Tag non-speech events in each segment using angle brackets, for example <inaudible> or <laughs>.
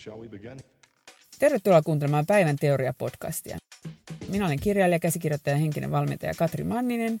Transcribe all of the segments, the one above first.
Shall we begin? Tervetuloa kuuntelemaan Päivän teoria-podcastia. Minä olen kirjailija, käsikirjoittaja ja henkinen valmentaja Katri Manninen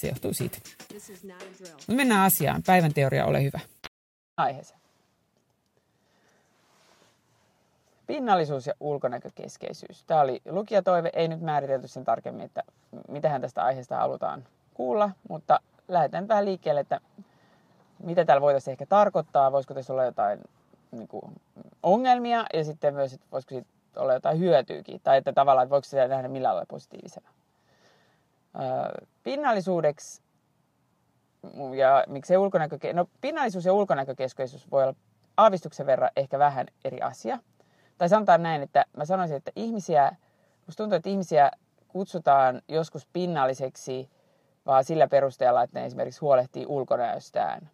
se johtuu siitä. No mennään asiaan. Päivän teoria, ole hyvä. Aiheeseen. Pinnallisuus ja ulkonäkökeskeisyys. Tämä oli lukijatoive, ei nyt määritelty sen tarkemmin, että mitähän tästä aiheesta halutaan kuulla, mutta lähdetään vähän liikkeelle, että mitä täällä voitaisiin ehkä tarkoittaa, voisiko tässä olla jotain niin kuin, ongelmia ja sitten myös, että voisiko siitä olla jotain hyötyykin, tai että tavallaan, että voiko sitä nähdä millään lailla positiivisena. Pinnallisuudeksi ja miksei ulkonäkö, no pinnallisuus ja ulkonäkökeskeisyys voi olla aavistuksen verran ehkä vähän eri asia – tai sanotaan näin, että mä sanoisin, että ihmisiä, musta tuntuu, että ihmisiä kutsutaan joskus pinnalliseksi vaan sillä perusteella, että ne esimerkiksi huolehtii ulkonäöstään.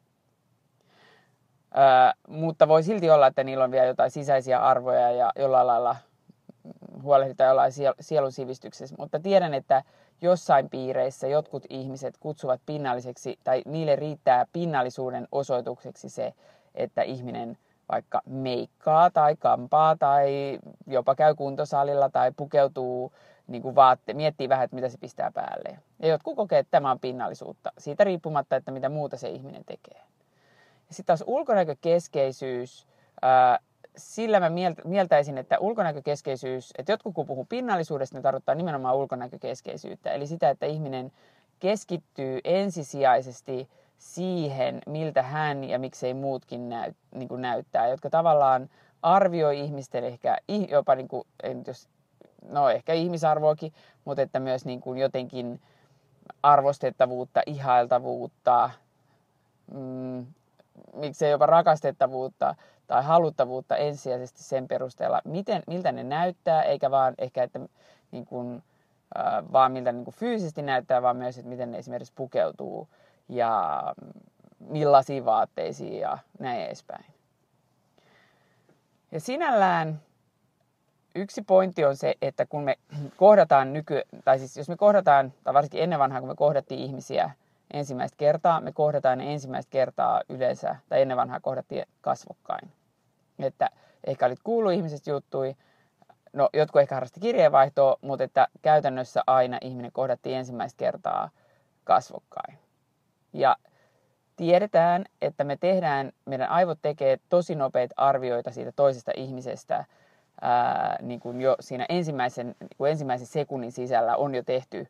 Öö, mutta voi silti olla, että niillä on vielä jotain sisäisiä arvoja ja jollain lailla huolehditaan jollain sielun sivistyksessä. Mutta tiedän, että jossain piireissä jotkut ihmiset kutsuvat pinnalliseksi, tai niille riittää pinnallisuuden osoitukseksi se, että ihminen vaikka meikkaa tai kampaa tai jopa käy kuntosalilla tai pukeutuu niin kuin vaatte, miettii vähän, että mitä se pistää päälle. Ja jotkut kokee, että tämä on pinnallisuutta, siitä riippumatta, että mitä muuta se ihminen tekee. Sitten taas ulkonäkökeskeisyys, ää, sillä mä mieltäisin, että ulkonäkökeskeisyys, että jotkut kun puhuu pinnallisuudesta, ne tarkoittaa nimenomaan ulkonäkökeskeisyyttä. Eli sitä, että ihminen keskittyy ensisijaisesti siihen, miltä hän ja miksei muutkin näy, niin kuin näyttää, jotka tavallaan arvioi ihmisten ehkä jopa, niin kuin, jos, no ehkä ihmisarvoakin, mutta että myös niin kuin jotenkin arvostettavuutta, ihailtavuutta, mm, miksei jopa rakastettavuutta tai haluttavuutta ensisijaisesti sen perusteella, miten, miltä ne näyttää, eikä vaan ehkä, että niin kuin, äh, vaan miltä niin kuin fyysisesti näyttää, vaan myös, että miten ne esimerkiksi pukeutuu ja millaisiin vaatteisiin ja näin edespäin. Ja sinällään yksi pointti on se, että kun me kohdataan nyky, tai siis jos me kohdataan, tai varsinkin ennen vanhaa, kun me kohdattiin ihmisiä ensimmäistä kertaa, me kohdataan ne ensimmäistä kertaa yleensä, tai ennen vanhaa kohdattiin kasvokkain. Että ehkä olit kuullut ihmisestä juttui, no jotkut ehkä harrasti kirjeenvaihtoa, mutta että käytännössä aina ihminen kohdattiin ensimmäistä kertaa kasvokkain. Ja tiedetään, että me tehdään, meidän aivot tekee tosi nopeita arvioita siitä toisesta ihmisestä, ää, niin kuin jo siinä ensimmäisen, niin kuin ensimmäisen sekunnin sisällä on jo tehty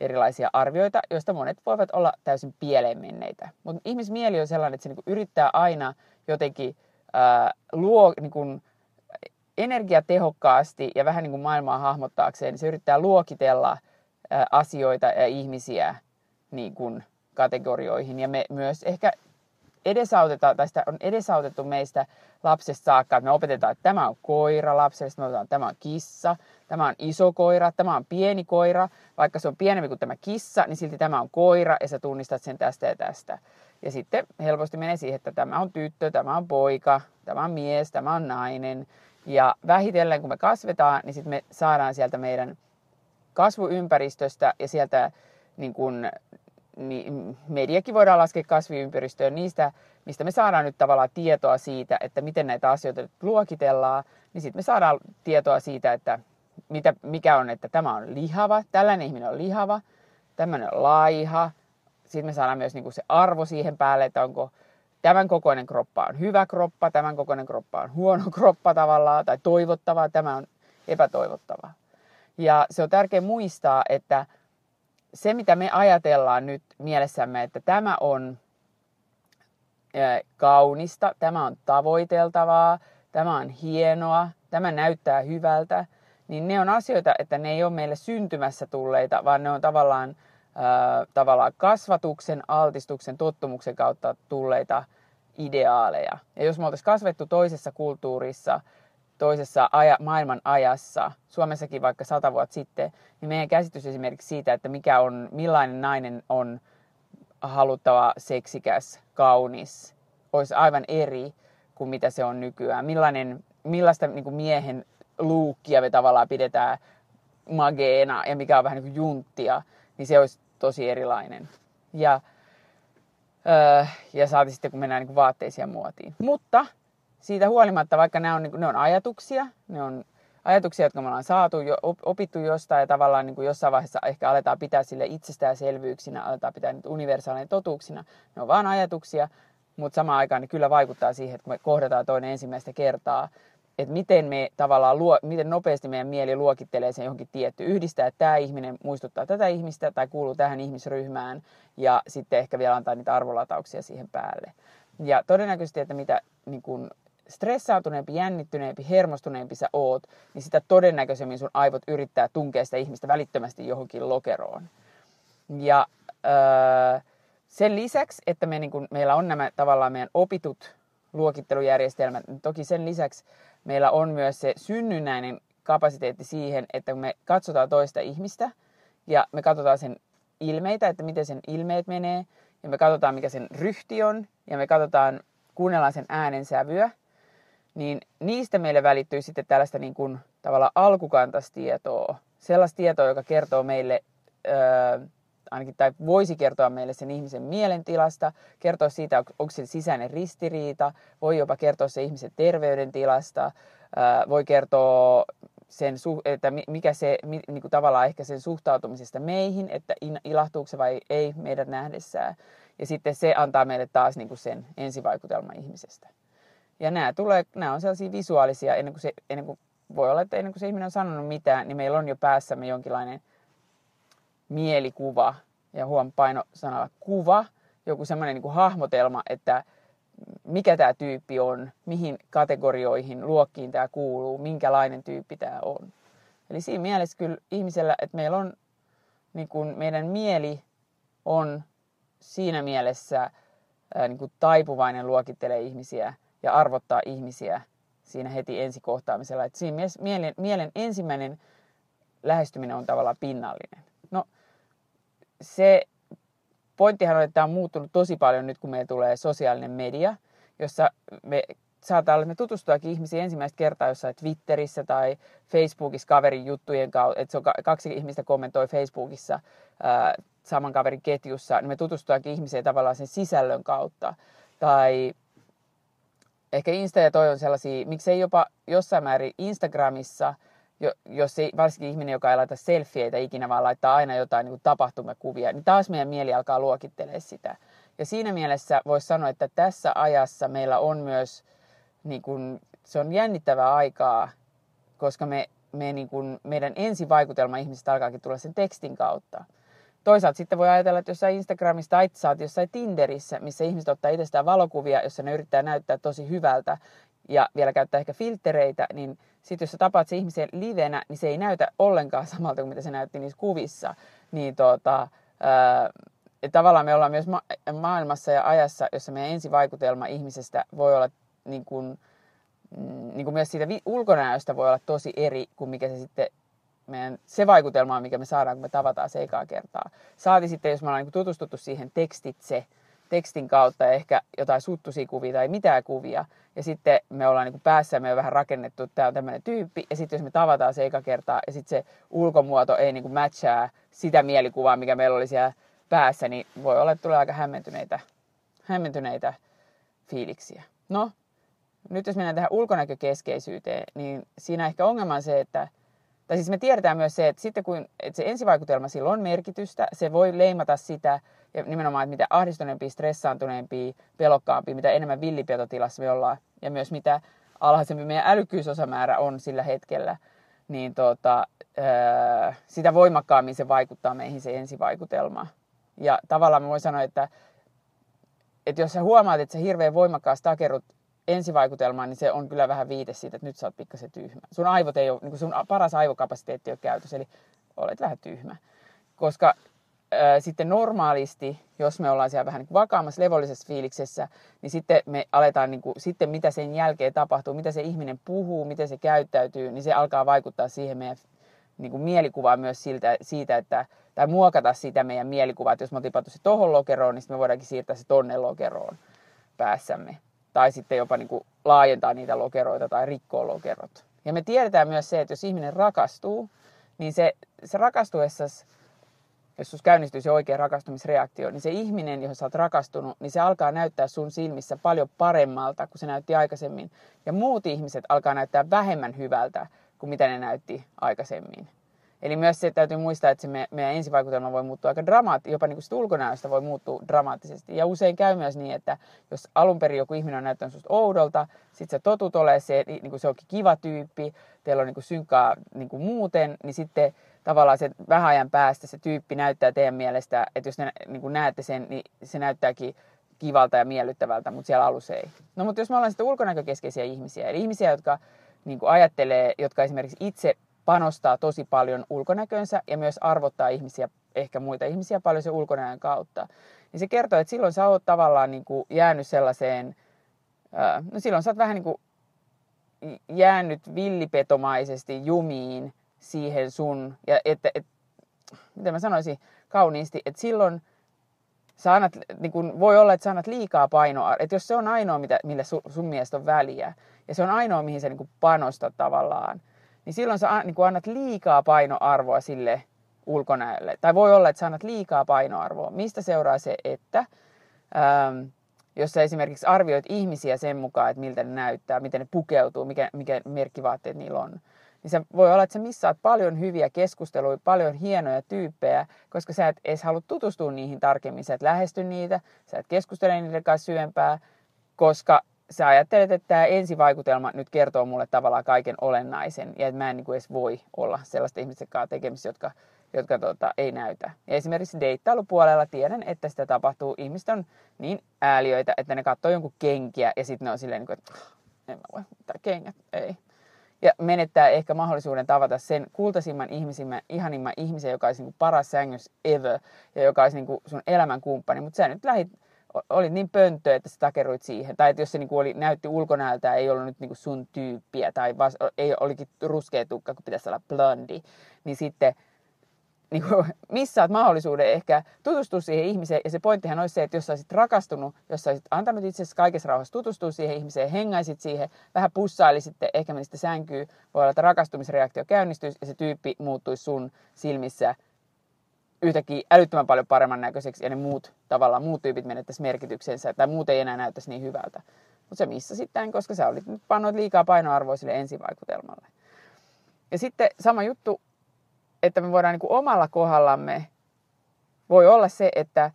erilaisia arvioita, joista monet voivat olla täysin pieleen menneitä. Mutta ihmismieli on sellainen, että se niin yrittää aina jotenkin ää, luo niin kuin energiatehokkaasti ja vähän niin kuin maailmaa hahmottaakseen, niin se yrittää luokitella ää, asioita ja ihmisiä niin kuin kategorioihin. Ja me myös ehkä edesautetaan, tai sitä on edesautettu meistä lapsesta saakka, että me opetetaan, että tämä on koira lapselle, me opetetaan, että tämä on kissa, tämä on iso koira, tämä on pieni koira, vaikka se on pienempi kuin tämä kissa, niin silti tämä on koira ja sä tunnistat sen tästä ja tästä. Ja sitten helposti menee siihen, että tämä on tyttö, tämä on poika, tämä on mies, tämä on nainen. Ja vähitellen kun me kasvetaan, niin sitten me saadaan sieltä meidän kasvuympäristöstä ja sieltä niin kuin niin mediakin voidaan laskea kasviympäristöön niistä, mistä me saadaan nyt tavallaan tietoa siitä, että miten näitä asioita luokitellaan, niin sitten me saadaan tietoa siitä, että mitä, mikä on, että tämä on lihava, tällainen ihminen on lihava, tämmöinen on laiha. Sitten me saadaan myös niin kuin se arvo siihen päälle, että onko tämän kokoinen kroppa on hyvä kroppa, tämän kokoinen kroppa on huono kroppa tavallaan, tai toivottavaa, tämä on epätoivottavaa. Ja se on tärkeää muistaa, että se mitä me ajatellaan nyt mielessämme, että tämä on kaunista, tämä on tavoiteltavaa, tämä on hienoa, tämä näyttää hyvältä, niin ne on asioita, että ne ei ole meille syntymässä tulleita, vaan ne on tavallaan, tavallaan kasvatuksen, altistuksen, tottumuksen kautta tulleita ideaaleja. Ja jos me oltaisiin kasvettu toisessa kulttuurissa, toisessa aja, maailman ajassa, Suomessakin vaikka sata vuotta sitten, niin meidän käsitys esimerkiksi siitä, että mikä on, millainen nainen on haluttava, seksikäs, kaunis, olisi aivan eri kuin mitä se on nykyään. Millainen, millaista niin kuin miehen luukkia me tavallaan pidetään mageena ja mikä on vähän niin kuin junttia, niin se olisi tosi erilainen. Ja, öö, ja saati sitten, kun mennään niin kuin vaatteisiin ja muotiin. Mutta siitä huolimatta, vaikka ne on, niin kuin, ne on ajatuksia, ne on ajatuksia, jotka me ollaan saatu, jo, opittu jostain ja tavallaan niin kuin jossain vaiheessa ehkä aletaan pitää sille itsestäänselvyyksinä, aletaan pitää niitä universaaleina totuuksina. Ne on vain ajatuksia, mutta samaan aikaan ne kyllä vaikuttaa siihen, että kun me kohdataan toinen ensimmäistä kertaa, että miten me tavallaan luo, miten nopeasti meidän mieli luokittelee sen johonkin tietty. Yhdistää, että tämä ihminen muistuttaa tätä ihmistä tai kuuluu tähän ihmisryhmään ja sitten ehkä vielä antaa niitä arvolatauksia siihen päälle. Ja todennäköisesti, että mitä niin kun stressaantuneempi, jännittyneempi, hermostuneempi sä oot, niin sitä todennäköisemmin sun aivot yrittää tunkea sitä ihmistä välittömästi johonkin lokeroon. Ja öö, sen lisäksi, että me, niin kun, meillä on nämä tavallaan meidän opitut luokittelujärjestelmät, niin toki sen lisäksi meillä on myös se synnynnäinen kapasiteetti siihen, että kun me katsotaan toista ihmistä ja me katsotaan sen ilmeitä, että miten sen ilmeet menee, ja me katsotaan mikä sen ryhti on, ja me katsotaan, kuunnellaan sen äänensävyä, niin niistä meille välittyy sitten tällaista niin kuin, tavallaan alkukantastietoa, sellaista tietoa, joka kertoo meille, öö, ainakin tai voisi kertoa meille sen ihmisen mielentilasta, kertoa siitä, onko se sisäinen ristiriita, voi jopa kertoa se ihmisen terveydentilasta, öö, voi kertoa sen, että mikä se, niin kuin tavallaan ehkä sen suhtautumisesta meihin, että ilahtuuko se vai ei meidät nähdessään. Ja sitten se antaa meille taas niin kuin sen ensivaikutelman ihmisestä. Ja nämä, tulee, nämä on sellaisia visuaalisia, ennen kuin, se, ennen kuin voi olla, että ennen kuin se ihminen on sanonut mitään, niin meillä on jo päässämme jonkinlainen mielikuva, ja huom paino sanalla kuva, joku semmoinen niin kuin hahmotelma, että mikä tämä tyyppi on, mihin kategorioihin, luokkiin tämä kuuluu, minkälainen tyyppi tämä on. Eli siinä mielessä kyllä ihmisellä, että meillä on, niin kuin meidän mieli on siinä mielessä niin kuin taipuvainen luokittelee ihmisiä ja arvottaa ihmisiä siinä heti ensikohtaamisella. Että siinä mielen, mielen ensimmäinen lähestyminen on tavallaan pinnallinen. No, se pointtihan on, että tämä on muuttunut tosi paljon nyt, kun meillä tulee sosiaalinen media, jossa me saattaa me tutustuakin ihmisiin ensimmäistä kertaa jossain Twitterissä tai Facebookissa kaverin juttujen kautta, että se on kaksi ihmistä kommentoi Facebookissa ää, saman kaverin ketjussa, niin me tutustuakin ihmiseen tavallaan sen sisällön kautta. Tai ehkä Insta ja toi on sellaisia, miksei jopa jossain määrin Instagramissa, jos ei, varsinkin ihminen, joka ei laita selfieitä ikinä, vaan laittaa aina jotain niin tapahtumakuvia, niin taas meidän mieli alkaa luokittelemaan sitä. Ja siinä mielessä voisi sanoa, että tässä ajassa meillä on myös, niin kuin, se on jännittävää aikaa, koska me, me niin kuin, meidän ensivaikutelma ihmisistä alkaakin tulla sen tekstin kautta. Toisaalta sitten voi ajatella, että jossain Instagramissa tai oot jossain Tinderissä, missä ihmiset ottaa itsestään valokuvia, jossa ne yrittää näyttää tosi hyvältä ja vielä käyttää ehkä filtereitä, niin sitten jos sä tapaat se ihmisen livenä, niin se ei näytä ollenkaan <laughs> samalta kuin mitä se näytti niissä kuvissa. Niin tota, ää, tavallaan me ollaan myös ma- maailmassa ja ajassa, jossa meidän ensivaikutelma ihmisestä voi olla niin kuin, mm, niin kuin myös siitä ulkonäöstä voi olla tosi eri kuin mikä se sitten meidän, se vaikutelma, mikä me saadaan, kun me tavataan se ekaa kertaa. Saati sitten, jos me ollaan niin tutustuttu siihen tekstitse, tekstin kautta ja ehkä jotain suttusia kuvia tai mitään kuvia. Ja sitten me ollaan niin päässämme jo vähän rakennettu, että tämä on tämmöinen tyyppi. Ja sitten jos me tavataan se eka kertaa ja sitten se ulkomuoto ei niin matchaa sitä mielikuvaa, mikä meillä oli siellä päässä, niin voi olla, että tulee aika hämmentyneitä, hämmentyneitä fiiliksiä. No, nyt jos mennään tähän ulkonäkökeskeisyyteen, niin siinä ehkä ongelma on se, että tai siis me tiedetään myös se, että sitten kun että se ensivaikutelma sillä on merkitystä, se voi leimata sitä ja nimenomaan, että mitä ahdistuneempia, stressaantuneempia, pelokkaampia, mitä enemmän villipetotilassa me ollaan, ja myös mitä alhaisempi meidän älykkyysosamäärä on sillä hetkellä, niin tota, ää, sitä voimakkaammin se vaikuttaa meihin se ensivaikutelma. Ja tavallaan mä voin sanoa, että, että jos sä huomaat, että sä hirveän voimakkaasti takerut ensivaikutelmaan, niin se on kyllä vähän viite siitä, että nyt sä oot pikkasen tyhmä. Sun aivot ei ole, niin sun paras aivokapasiteetti ei ole käytössä, eli olet vähän tyhmä. Koska ää, sitten normaalisti, jos me ollaan siellä vähän niin vakaammassa, levollisessa fiiliksessä, niin sitten me aletaan, niin kuin, sitten mitä sen jälkeen tapahtuu, mitä se ihminen puhuu, miten se käyttäytyy, niin se alkaa vaikuttaa siihen meidän niin kuin mielikuvaa myös siltä, siitä, että, tai muokata sitä meidän mielikuvaa, että jos me oltiin se tohon lokeroon, niin sitten me voidaankin siirtää se tonne lokeroon päässämme. Tai sitten jopa niin kuin laajentaa niitä lokeroita tai rikkoa lokerot. Ja me tiedetään myös se, että jos ihminen rakastuu, niin se, se rakastuessa jos sus käynnistyy se oikea rakastumisreaktio, niin se ihminen, johon sä oot rakastunut, niin se alkaa näyttää sun silmissä paljon paremmalta kuin se näytti aikaisemmin. Ja muut ihmiset alkaa näyttää vähemmän hyvältä kuin mitä ne näytti aikaisemmin. Eli myös se täytyy muistaa, että se me, meidän ensivaikutelma voi muuttua aika dramaattisesti, jopa niin kuin ulkonäöstä voi muuttua dramaattisesti. Ja usein käy myös niin, että jos alun perin joku ihminen on näyttänyt susta oudolta, sit sä totut olemaan se, niin kuin se onkin kiva tyyppi, teillä on niin kuin synkkaa niin kuin muuten, niin sitten tavallaan se vähän ajan päästä se tyyppi näyttää teidän mielestä, että jos ne, niin kuin näette sen, niin se näyttääkin kivalta ja miellyttävältä, mutta siellä alussa ei. No mutta jos me ollaan sitten ulkonäkökeskeisiä ihmisiä, eli ihmisiä, jotka niin kuin ajattelee, jotka esimerkiksi itse panostaa tosi paljon ulkonäkönsä ja myös arvottaa ihmisiä, ehkä muita ihmisiä paljon sen ulkonäön kautta, niin se kertoo, että silloin sä oot tavallaan niin kuin jäänyt sellaiseen, no silloin sä oot vähän niin kuin jäänyt villipetomaisesti jumiin siihen sun, ja että, et, miten mä sanoisin kauniisti, että silloin sä annat, niin kun, voi olla, että sä annat liikaa painoa, että jos se on ainoa, mitä, millä sun, sun mielestä on väliä, ja se on ainoa, mihin sä niin panostat tavallaan, niin silloin sä niin annat liikaa painoarvoa sille ulkonäölle. Tai voi olla, että sä annat liikaa painoarvoa. Mistä seuraa se, että ähm, jos sä esimerkiksi arvioit ihmisiä sen mukaan, että miltä ne näyttää, miten ne pukeutuu, mikä, mikä merkkivaatteet niillä on, niin se voi olla, että sä missaat paljon hyviä keskusteluja, paljon hienoja tyyppejä, koska sä et edes halua tutustua niihin tarkemmin, sä et lähesty niitä, sä et keskustele niiden kanssa syvempää, koska sä ajattelet, että tämä ensivaikutelma nyt kertoo mulle tavallaan kaiken olennaisen ja että mä en niin kuin edes voi olla sellaista ihmisten kanssa tekemisissä, jotka, jotka tota, ei näytä. Ja esimerkiksi deittailupuolella tiedän, että sitä tapahtuu. Ihmiset on niin ääliöitä, että ne katsoo jonkun kenkiä ja sitten ne on silleen, niin kuin, että en mä voi, tai kengät, ei. Ja menettää ehkä mahdollisuuden tavata sen kultaisimman ihmisimmän, ihanimman ihmisen, joka olisi niin kuin paras sängys ever ja joka olisi niin kuin sun elämän kumppani. Mutta sä nyt lähit olit niin pönttö, että sä takeruit siihen. Tai että jos se niin oli, näytti ulkonäöltä, ei ollut nyt niin sun tyyppiä, tai vas, ei olikin ruskea tukka, kun pitäisi olla blondi, niin sitten niin kuin, <laughs> missaat mahdollisuuden ehkä tutustua siihen ihmiseen. Ja se pointtihan olisi se, että jos sä olisit rakastunut, jos sä olisit antanut itsesi kaikessa rauhassa tutustua siihen ihmiseen, hengaisit siihen, vähän pussailisit, ehkä menisit sänkyyn, voi olla, että rakastumisreaktio käynnistyisi ja se tyyppi muuttuisi sun silmissä yhtäkkiä älyttömän paljon paremman näköiseksi ja ne muut, tavallaan muut tyypit menettäisi merkityksensä tai muut ei enää näyttäisi niin hyvältä. Mutta se missä sitten, koska sä olit nyt pannoit liikaa painoarvoa sille ensivaikutelmalle. Ja sitten sama juttu, että me voidaan niin kuin omalla kohdallamme, voi olla se, että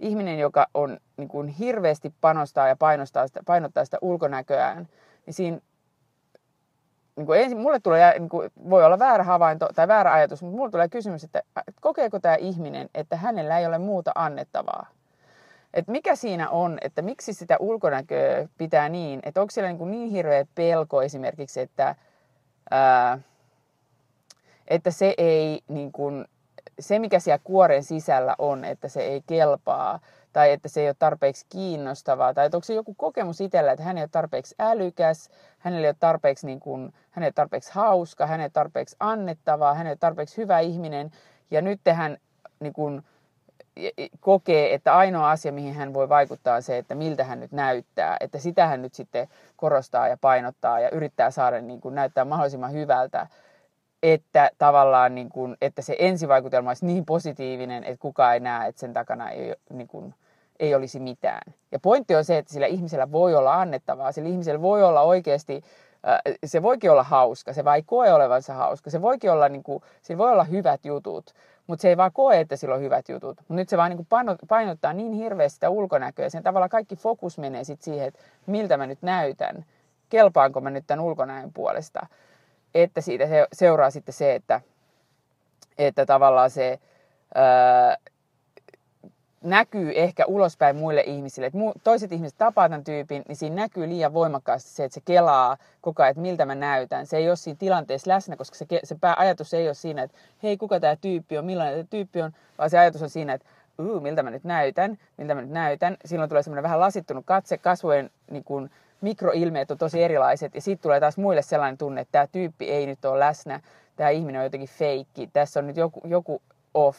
ihminen, joka on niin kuin hirveästi panostaa ja painostaa sitä, painottaa sitä ulkonäköään, niin siinä niin kuin ensin, mulle tulee, niin kuin, voi olla väärä havainto tai väärä ajatus, mutta mulle tulee kysymys, että kokeeko tämä ihminen, että hänellä ei ole muuta annettavaa? Et mikä siinä on, että miksi sitä ulkonäköä pitää niin, että onko siellä niin, kuin niin hirveä pelko esimerkiksi, että, ää, että se ei, niin kuin, se mikä siellä kuoren sisällä on, että se ei kelpaa, tai että se ei ole tarpeeksi kiinnostavaa, tai että onko se joku kokemus itsellä, että hän ei ole tarpeeksi älykäs, hänellä ei ole tarpeeksi, niin kuin, hän ei ole tarpeeksi hauska, hän ei ole tarpeeksi annettavaa, hän ei ole tarpeeksi hyvä ihminen, ja nyt hän niin kuin, kokee, että ainoa asia, mihin hän voi vaikuttaa, on se, että miltä hän nyt näyttää. Että sitä hän nyt sitten korostaa ja painottaa ja yrittää saada niin kuin, näyttää mahdollisimman hyvältä. Että tavallaan, niin kuin, että se ensivaikutelma olisi niin positiivinen, että kukaan ei näe, että sen takana ei, niin kuin, ei olisi mitään. Ja pointti on se, että sillä ihmisellä voi olla annettavaa, sillä ihmisellä voi olla oikeasti, se voikin olla hauska, se vai koe olevansa hauska, se voikin olla, niin kuin, sillä voi olla hyvät jutut, mutta se ei vaan koe, että sillä on hyvät jutut. Mutta nyt se vaan niin painottaa niin hirveästi sitä ulkonäköä, sen tavalla kaikki fokus menee sit siihen, että miltä mä nyt näytän, kelpaanko mä nyt tämän ulkonäön puolesta, että siitä seuraa sitten se, että, että tavallaan se ää, näkyy ehkä ulospäin muille ihmisille. Että toiset ihmiset tapaa tämän tyypin, niin siinä näkyy liian voimakkaasti se, että se kelaa koko ajan, että miltä mä näytän. Se ei ole siinä tilanteessa läsnä, koska se, se ajatus ei ole siinä, että hei, kuka tämä tyyppi on, millainen tämä tyyppi on, vaan se ajatus on siinä, että uu, miltä mä nyt näytän, miltä mä nyt näytän. Silloin tulee semmoinen vähän lasittunut katse, kasvojen niin kuin, mikroilmeet on tosi erilaiset ja sitten tulee taas muille sellainen tunne, että tämä tyyppi ei nyt ole läsnä, tämä ihminen on jotenkin feikki, tässä on nyt joku, joku off.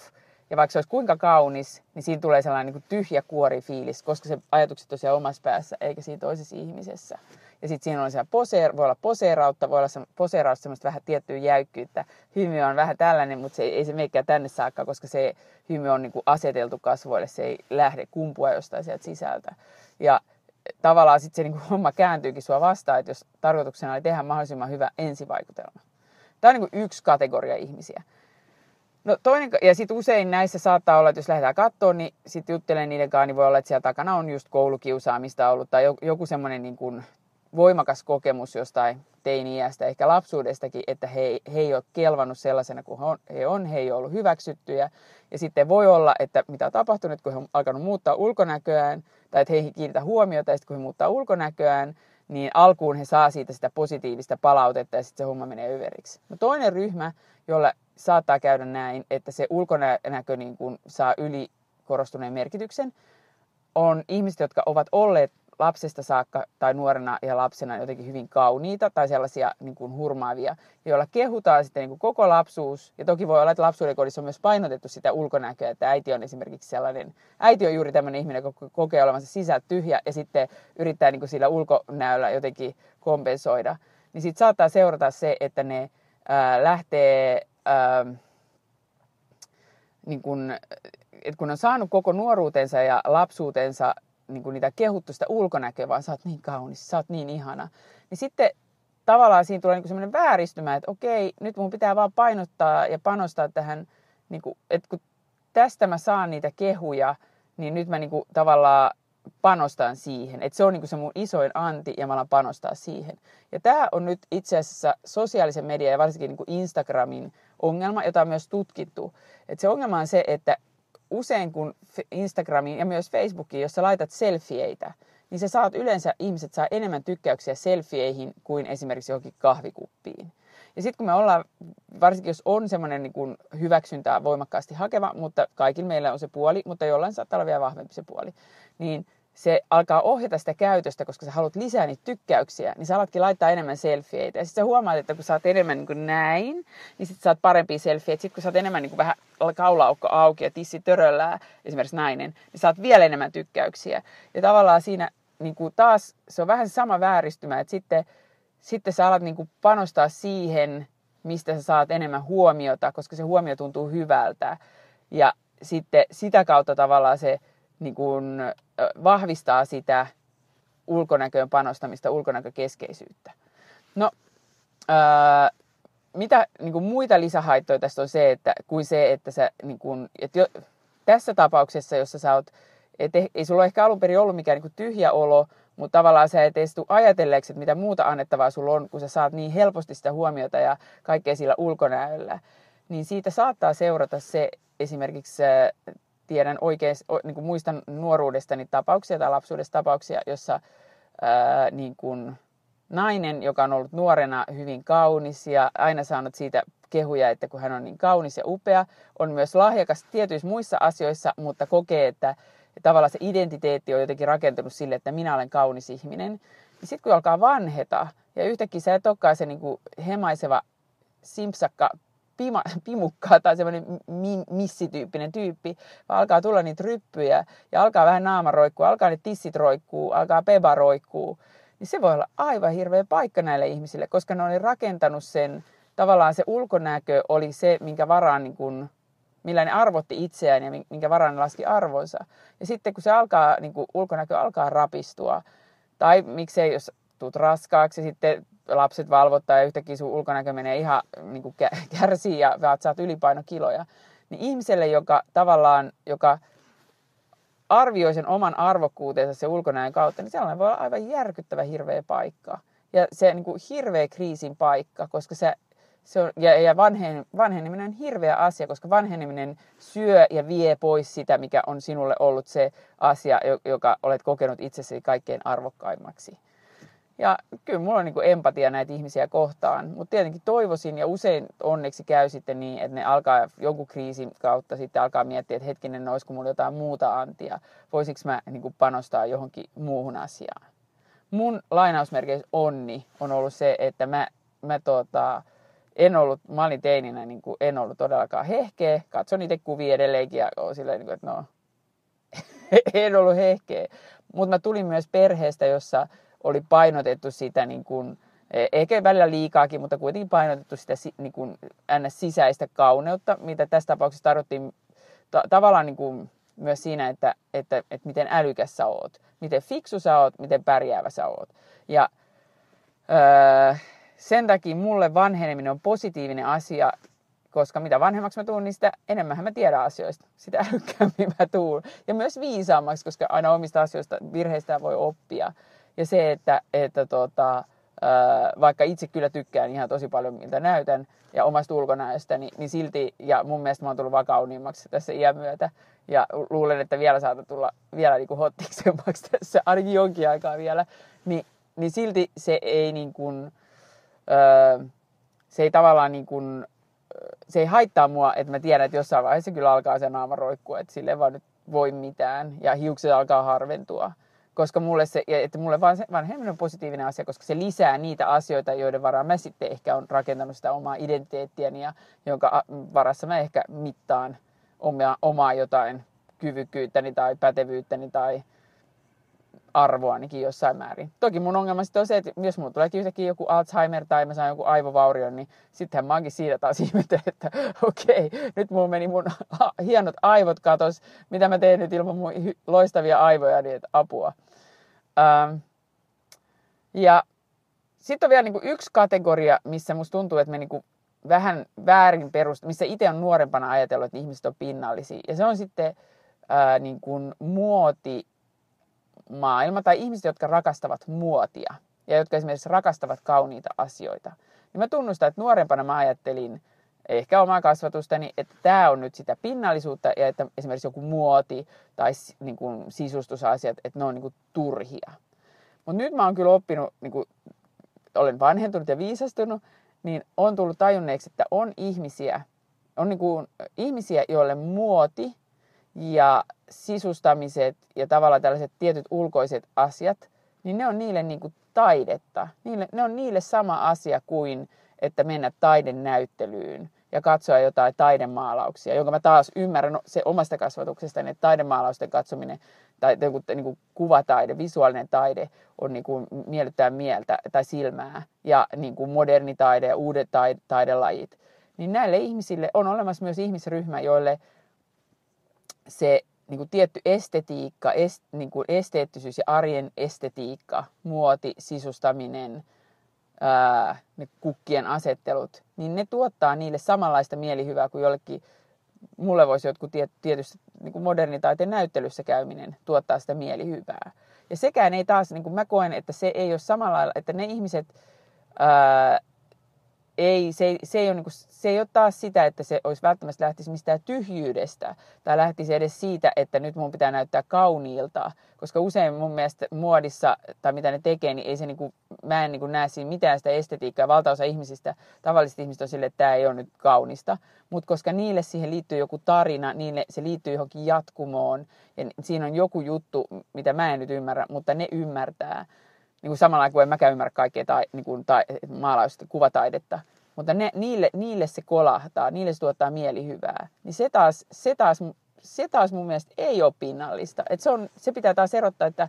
Ja vaikka se olisi kuinka kaunis, niin siinä tulee sellainen niin tyhjä kuori fiilis, koska se ajatukset siellä omassa päässä, eikä siinä toisessa ihmisessä. Ja sitten siinä on poseer, voi olla poseerautta, voi olla se, poseerautta semmoista vähän tiettyä jäykkyyttä. Hymy on vähän tällainen, mutta se ei, ei se meikään tänne saakka, koska se hymy on niin kuin aseteltu kasvoille, se ei lähde kumpua jostain sieltä sisältä. Ja tavallaan sitten se niin kuin <laughs> homma kääntyykin sua vastaan, että jos tarkoituksena oli tehdä mahdollisimman hyvä ensivaikutelma. Tämä on niin yksi kategoria ihmisiä. No toinen, ja sitten usein näissä saattaa olla, että jos lähdetään katsoa, niin sitten juttelen niiden kanssa, niin voi olla, että siellä takana on just koulukiusaamista ollut tai joku semmoinen niin kuin voimakas kokemus jostain teini-iästä, ehkä lapsuudestakin, että he, he ei ole kelvannut sellaisena kuin he on, he ei ole ollut hyväksyttyjä. Ja sitten voi olla, että mitä on tapahtunut, kun he on alkanut muuttaa ulkonäköään, tai että he ei kiinnitä huomiota, ja sitten kun he muuttaa ulkonäköään, niin alkuun he saa siitä sitä positiivista palautetta, ja sitten se homma menee överiksi. No toinen ryhmä, jolla saattaa käydä näin, että se ulkonäkö niin kuin saa ylikorostuneen merkityksen, on ihmiset, jotka ovat olleet lapsesta saakka tai nuorena ja lapsena jotenkin hyvin kauniita tai sellaisia niin kuin hurmaavia, joilla kehutaan sitten niin kuin koko lapsuus. Ja toki voi olla, että lapsuuden kodissa on myös painotettu sitä ulkonäköä, että äiti on esimerkiksi sellainen, äiti on juuri tämmöinen ihminen, joka kokee olevansa sisältä tyhjä ja sitten yrittää niin kuin sillä ulkonäöllä jotenkin kompensoida. Niin sitten saattaa seurata se, että ne ää, lähtee... Ää, niin kun, että kun on saanut koko nuoruutensa ja lapsuutensa niin kuin niitä kehuttu sitä ulkonäköä, vaan sä oot niin kaunis, sä oot niin ihana. Niin sitten tavallaan siinä tulee niin semmoinen vääristymä, että okei, nyt mun pitää vaan painottaa ja panostaa tähän, niin kuin, että kun tästä mä saan niitä kehuja, niin nyt mä niin kuin tavallaan panostan siihen. Että se on niin kuin se mun isoin anti ja mä alan panostaa siihen. Ja tämä on nyt itse asiassa sosiaalisen median ja varsinkin niin kuin Instagramin ongelma, jota on myös tutkittu. Että se ongelma on se, että usein kun Instagramiin ja myös Facebookiin, jos sä laitat selfieitä, niin sä saat yleensä, ihmiset saa enemmän tykkäyksiä selfieihin kuin esimerkiksi johonkin kahvikuppiin. Ja sitten kun me ollaan, varsinkin jos on semmoinen niin hyväksyntää voimakkaasti hakeva, mutta kaikilla meillä on se puoli, mutta jollain saattaa olla vielä vahvempi se puoli, niin se alkaa ohjata sitä käytöstä, koska sä haluat lisää niitä tykkäyksiä, niin sä alatkin laittaa enemmän selfieitä. Ja sitten sä huomaat, että kun sä oot enemmän niin kuin näin, niin sitten saat parempia selfieitä. Sitten kun sä oot enemmän niin kuin vähän kaulaukko auki ja tissi töröllää, esimerkiksi nainen, niin saat vielä enemmän tykkäyksiä. Ja tavallaan siinä niin kuin taas se on vähän sama vääristymä, että sitten, sitten sä alat niin kuin panostaa siihen, mistä sä saat enemmän huomiota, koska se huomio tuntuu hyvältä. Ja sitten sitä kautta tavallaan se niin kuin, vahvistaa sitä ulkonäköön panostamista, ulkonäkökeskeisyyttä. No, ää, mitä niin kuin muita lisähaittoja tästä on se, että, kuin se, että sä, niin kuin, että jo, tässä tapauksessa, jossa sä oot, et, ei sulla ehkä alun perin ollut mikään niin kuin tyhjä olo, mutta tavallaan sä et edes ajatelleeksi, että mitä muuta annettavaa sulla on, kun sä saat niin helposti sitä huomiota ja kaikkea sillä ulkonäöllä, niin siitä saattaa seurata se esimerkiksi tiedän oikein, niin kuin muistan nuoruudestani tapauksia tai lapsuudesta tapauksia, jossa ää, niin kuin nainen, joka on ollut nuorena hyvin kaunis ja aina saanut siitä kehuja, että kun hän on niin kaunis ja upea, on myös lahjakas tietyissä muissa asioissa, mutta kokee, että tavallaan se identiteetti on jotenkin rakentunut sille, että minä olen kaunis ihminen. Sitten kun alkaa vanheta ja yhtäkkiä sä et olekaan se niin kuin hemaiseva simpsakka pima, <laughs> pimukkaa tai semmoinen missityyppinen tyyppi, vaan alkaa tulla niitä ryppyjä ja alkaa vähän naama roikkuu, alkaa ne tissit roikkuu, alkaa peba roikkuu, niin se voi olla aivan hirveä paikka näille ihmisille, koska ne oli rakentanut sen, tavallaan se ulkonäkö oli se, minkä varaan niin kuin, millä ne arvotti itseään ja minkä varaan ne laski arvonsa. Ja sitten kun se alkaa, niin kuin ulkonäkö alkaa rapistua, tai miksei jos tuut raskaaksi, sitten lapset valvottaa ja yhtäkkiä sun ulkonäkö menee ihan niin kuin kärsii ja saat ylipainokiloja, niin ihmiselle, joka tavallaan, joka arvioi sen oman arvokkuutensa se ulkonäön kautta, niin sellainen voi olla aivan järkyttävä hirveä paikka. Ja se niin kuin hirveä kriisin paikka, koska se, se on, ja, ja vanhen, vanheneminen on hirveä asia, koska vanheneminen syö ja vie pois sitä, mikä on sinulle ollut se asia, joka olet kokenut itsesi kaikkein arvokkaimmaksi. Ja kyllä mulla on niin empatia näitä ihmisiä kohtaan, mutta tietenkin toivoisin ja usein onneksi käy sitten niin, että ne alkaa jonkun kriisin kautta sitten alkaa miettiä, että hetkinen, no olisiko mulla jotain muuta antia, voisiko mä niin panostaa johonkin muuhun asiaan. Mun lainausmerkeissä onni on ollut se, että mä, mä tota, en ollut, mä olin teininä, niin kuin, en ollut todellakaan hehkeä, katson itse kuvia edelleenkin ja silleen, niin kuin, että no, <laughs> en ollut hehkeä. Mutta mä tulin myös perheestä, jossa oli painotettu sitä niin kuin, e, ehkä välillä liikaakin, mutta kuitenkin painotettu sitä niin kuin, ns. sisäistä kauneutta, mitä tässä tapauksessa tarvittiin ta- tavallaan niin kuin, myös siinä, että, että, että miten älykäs sä oot, miten fiksu sä oot, miten pärjäävä sä oot. Ja öö, sen takia mulle vanheneminen on positiivinen asia, koska mitä vanhemmaksi mä tuun, niin sitä enemmän mä tiedän asioista. Sitä älykkäämmin mä tuun. Ja myös viisaammaksi, koska aina omista asioista, virheistä voi oppia. Ja se, että, että tota, vaikka itse kyllä tykkään ihan tosi paljon miltä näytän ja omasta ulkonäöstä, niin, niin silti, ja mun mielestä mä oon tullut vaan kauniimmaksi tässä iän myötä. Ja luulen, että vielä saata tulla vielä niin hottiksemmaksi tässä, ainakin jonkin aikaa vielä. Niin, niin silti se ei niin kuin, se ei tavallaan niin kuin, se ei haittaa mua, että mä tiedän, että jossain vaiheessa kyllä alkaa se naama roikkua, että sille vaan nyt voi mitään ja hiukset alkaa harventua koska mulle se, että mulle vanhemminen on positiivinen asia, koska se lisää niitä asioita, joiden varaan mä sitten ehkä on rakentanut sitä omaa identiteettiäni ja jonka varassa mä ehkä mittaan omaa, omaa jotain kyvykkyyttäni tai pätevyyttäni tai arvoanikin jossain määrin. Toki mun ongelma sitten on se, että jos mulla tulee yhtäkkiä joku Alzheimer tai mä saan joku aivovaurion, niin sittenhän mä oonkin siitä taas <laughs> ihmetellä, että okei, okay, nyt mulla meni mun hienot aivot katos, mitä mä teen nyt ilman mun loistavia aivoja, niin että apua. Ähm, ja sitten on vielä niin kuin yksi kategoria, missä musta tuntuu, että me niin kuin vähän väärin perusta, missä itse on nuorempana ajatellut, että ihmiset on pinnallisia. Ja se on sitten ää, niin kuin muoti maailma tai ihmiset, jotka rakastavat muotia ja jotka esimerkiksi rakastavat kauniita asioita. Niin mä tunnustan, että nuorempana mä ajattelin ehkä omaa kasvatustani, että tämä on nyt sitä pinnallisuutta ja että esimerkiksi joku muoti tai niin kuin sisustusasiat, että ne on niin kuin turhia. Mutta nyt mä oon kyllä oppinut, niin kuin, olen vanhentunut ja viisastunut, niin on tullut tajunneeksi, että on ihmisiä, on niin kuin ihmisiä, joille muoti ja sisustamiset ja tavallaan tällaiset tietyt ulkoiset asiat, niin ne on niille niin kuin taidetta. Niille, ne on niille sama asia kuin, että mennä taidenäyttelyyn ja katsoa jotain taidemaalauksia, jonka mä taas ymmärrän no, se omasta kasvatuksesta, että taidemaalausten katsominen tai joku niin kuin kuvataide, visuaalinen taide on niin kuin miellyttää mieltä tai silmää ja niin kuin moderni taide ja uudet taide, taidelajit. Niin näille ihmisille on olemassa myös ihmisryhmä, joille se niin kuin tietty estetiikka, est, niin kuin esteettisyys ja arjen estetiikka, muoti, sisustaminen, ää, ne kukkien asettelut, niin ne tuottaa niille samanlaista mielihyvää kuin jollekin, mulle voisi jotkut tietysti niin kuin modernitaiteen näyttelyssä käyminen tuottaa sitä mielihyvää. Ja sekään ei taas, niin kuin mä koen, että se ei ole samalla lailla, että ne ihmiset, ää, ei, se, se, ei ole, niin kuin, se ei ole taas sitä, että se olisi välttämättä lähtisi mistään tyhjyydestä tai lähtisi edes siitä, että nyt mun pitää näyttää kauniilta, koska usein mun mielestä muodissa tai mitä ne tekee, niin ei se niin kuin, mä en niin kuin näe siinä mitään sitä estetiikkaa. Valtaosa ihmisistä, tavallisista ihmisistä on sille, että tämä ei ole nyt kaunista, mutta koska niille siihen liittyy joku tarina, niille se liittyy johonkin jatkumoon ja siinä on joku juttu, mitä mä en nyt ymmärrä, mutta ne ymmärtää, niin kuin samalla kuin en mäkään ymmärrä kaikkea tai, niin kuin, tai maalausta, kuvataidetta. Mutta ne, niille, niille se kolahtaa, niille se tuottaa mielihyvää. Niin se taas, se taas, se taas mun mielestä ei ole pinnallista. Et se, on, se pitää taas erottaa, että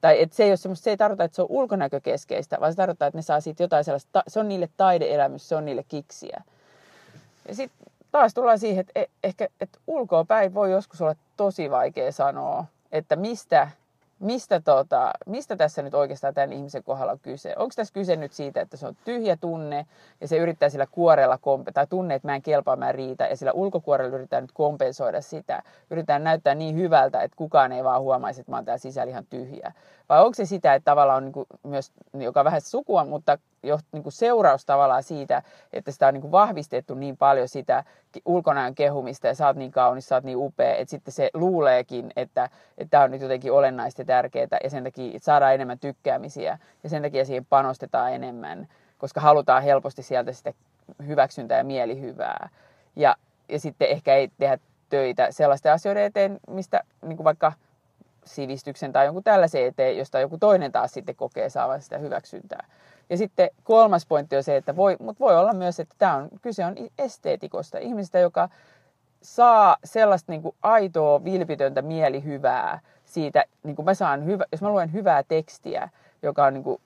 tai et se, ei ole se ei tarkoita, että se on ulkonäkökeskeistä, vaan se tarkoittaa, että ne saa siitä jotain sellaista, se on niille taideelämys, se on niille kiksiä. Ja sitten taas tullaan siihen, että e, ehkä että ulkoa päin voi joskus olla tosi vaikea sanoa, että mistä mistä, tota, mistä tässä nyt oikeastaan tämän ihmisen kohdalla on kyse. Onko tässä kyse nyt siitä, että se on tyhjä tunne ja se yrittää sillä kuorella, kompe- tai tunne, että mä en kelpaa, mä en riitä, ja sillä ulkokuorella yritetään nyt kompensoida sitä. Yritetään näyttää niin hyvältä, että kukaan ei vaan huomaisi, että mä oon täällä sisällä ihan tyhjä. Vai onko se sitä, että tavallaan on niin kuin myös, joka vähän sukua, mutta jo, niin kuin seuraus tavallaan siitä, että sitä on niin kuin vahvistettu niin paljon sitä ulkonäön kehumista ja sä oot niin kaunis, sä oot niin upea, että sitten se luuleekin, että tämä on nyt jotenkin olennaista ja tärkeää ja sen takia saadaan enemmän tykkäämisiä ja sen takia siihen panostetaan enemmän, koska halutaan helposti sieltä sitten hyväksyntää ja mielihyvää. Ja, ja sitten ehkä ei tehdä töitä sellaisten asioiden eteen, mistä niin kuin vaikka sivistyksen tai jonkun tällaisen eteen, josta joku toinen taas sitten kokee saavan sitä hyväksyntää. Ja sitten kolmas pointti on se, että voi, mutta voi olla myös, että tämä on, kyse on esteetikosta, ihmisestä, joka saa sellaista niin kuin aitoa, vilpitöntä mielihyvää siitä, niin kuin mä saan hyvä, jos mä luen hyvää tekstiä, joka on niin kuin,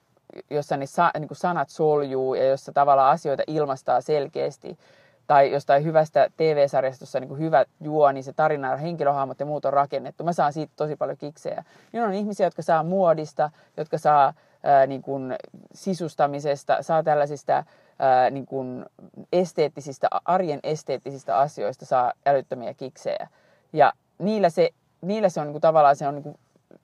jossa ne sa, niin kuin sanat soljuu ja jossa tavallaan asioita ilmastaa selkeästi, tai jostain hyvästä TV-sarjasta, jossa on niin hyvä juo, niin se tarina, henkilöhahmot ja muut on rakennettu. Mä saan siitä tosi paljon kiksejä. Niin on ihmisiä, jotka saa muodista, jotka saa ää, niin kuin sisustamisesta, saa tällaisista ää, niin kuin esteettisistä, arjen esteettisistä asioista saa älyttömiä kiksejä. Ja niillä se, niillä se on niin kuin, tavallaan se on niin kuin,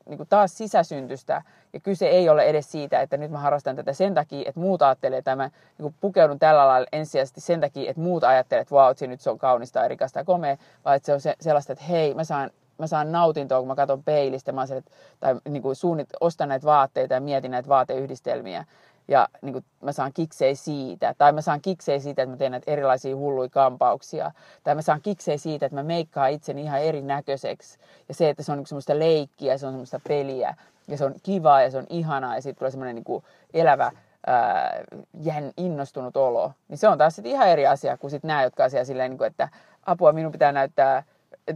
niin kuin taas sisäsyntystä. Ja kyse ei ole edes siitä, että nyt mä harrastan tätä sen takia, että muut ajattelee, että mä niin kuin pukeudun tällä lailla ensisijaisesti sen takia, että muut ajattelee, että vau, nyt se on kaunista ja rikasta ja komea, vaan että se on se, sellaista, että hei, mä saan mä saan nautintoa, kun mä katson peilistä, mä että, tai niin kuin suunnit, ostan näitä vaatteita ja mietin näitä vaateyhdistelmiä. Ja niin kuin, mä saan kiksei siitä. Tai mä saan kiksei siitä, että mä teen näitä erilaisia hulluja kampauksia. Tai mä saan kiksei siitä, että mä meikkaan itseni ihan erinäköiseksi. Ja se, että se on niin semmoista leikkiä, se on semmoista peliä. Ja se on kivaa ja se on ihanaa. Ja sitten tulee semmoinen niin älä ää, innostunut olo. Niin se on taas sitten ihan eri asia kuin sitten nämä, jotka asiaa silleen, niin kuin, että apua minun pitää näyttää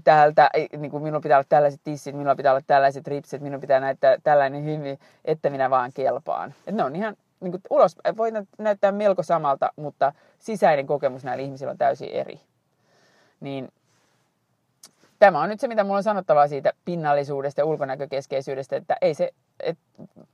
täältä, niin kuin minulla pitää olla tällaiset tissit, minulla pitää olla tällaiset ripsit, minun pitää näyttää tällainen hymy, että minä vaan kelpaan. Et ne on ihan niin kuin ulos, voi näyttää melko samalta, mutta sisäinen kokemus näillä ihmisillä on täysin eri. Niin tämä on nyt se, mitä mulla on sanottavaa siitä pinnallisuudesta ja ulkonäkökeskeisyydestä, että ei se, et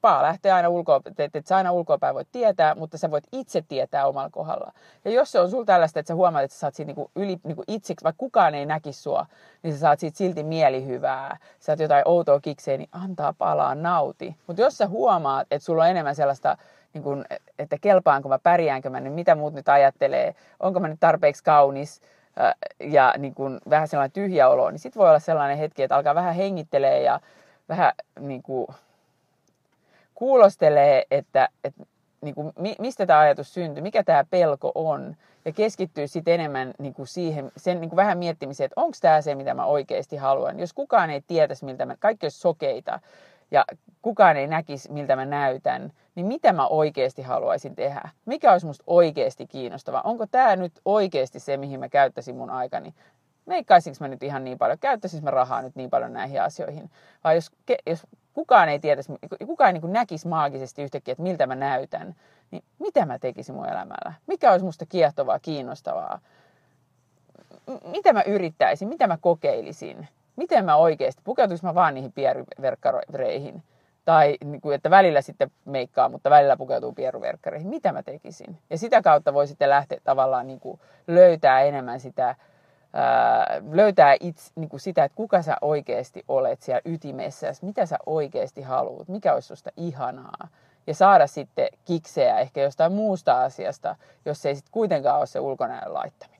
paa lähtee aina ulkoa, että et sä aina ulkoapäin voit tietää, mutta sä voit itse tietää omalla kohdalla. Ja jos se on sulla tällaista, että sä huomaat, että sä saat siitä niinku yli, niinku itseksi, vaikka kukaan ei näkisi sua, niin sä saat siitä silti mielihyvää, sä oot jotain outoa kikseä, niin antaa palaa, nauti. Mutta jos sä huomaat, että sulla on enemmän sellaista, niin kun, että kelpaanko mä, pärjäänkö mä, niin mitä muut nyt ajattelee, onko mä nyt tarpeeksi kaunis, ja niin kuin vähän sellainen tyhjä olo, niin sitten voi olla sellainen hetki, että alkaa vähän hengittelee ja vähän niin kuin kuulostelee, että, että niin kuin, mistä tämä ajatus syntyy, mikä tämä pelko on, ja keskittyy sitten enemmän niin kuin siihen, sen niin kuin vähän miettimiseen, että onko tämä se, mitä mä oikeasti haluan. Jos kukaan ei tietäisi, miltä mä, kaikki olisi sokeita, ja kukaan ei näkisi, miltä mä näytän, niin mitä mä oikeasti haluaisin tehdä? Mikä olisi musta oikeasti kiinnostavaa? Onko tämä nyt oikeasti se, mihin mä käyttäisin mun aikani? Meikkaisinko mä nyt ihan niin paljon? Käyttäisin mä rahaa nyt niin paljon näihin asioihin? Vai jos, jos kukaan ei tietäisi, kukaan ei niin näkisi maagisesti yhtäkkiä, että miltä mä näytän, niin mitä mä tekisin mun elämällä? Mikä olisi musta kiehtovaa, kiinnostavaa? Mitä mä yrittäisin? Mitä mä kokeilisin? Miten mä oikeasti, pukeutuisin mä vaan niihin pieruverkkareihin. Tai niin kuin, että välillä sitten meikkaa, mutta välillä pukeutuu pieruverkkareihin. Mitä mä tekisin? Ja sitä kautta voi sitten lähteä tavallaan niin kuin löytää enemmän sitä, ää, löytää itse, niin kuin sitä, että kuka sä oikeasti olet siellä ytimessä, mitä sä oikeasti haluat, mikä olisi susta ihanaa. Ja saada sitten kiksejä ehkä jostain muusta asiasta, jos ei sitten kuitenkaan ole se ulkonäön laittaminen.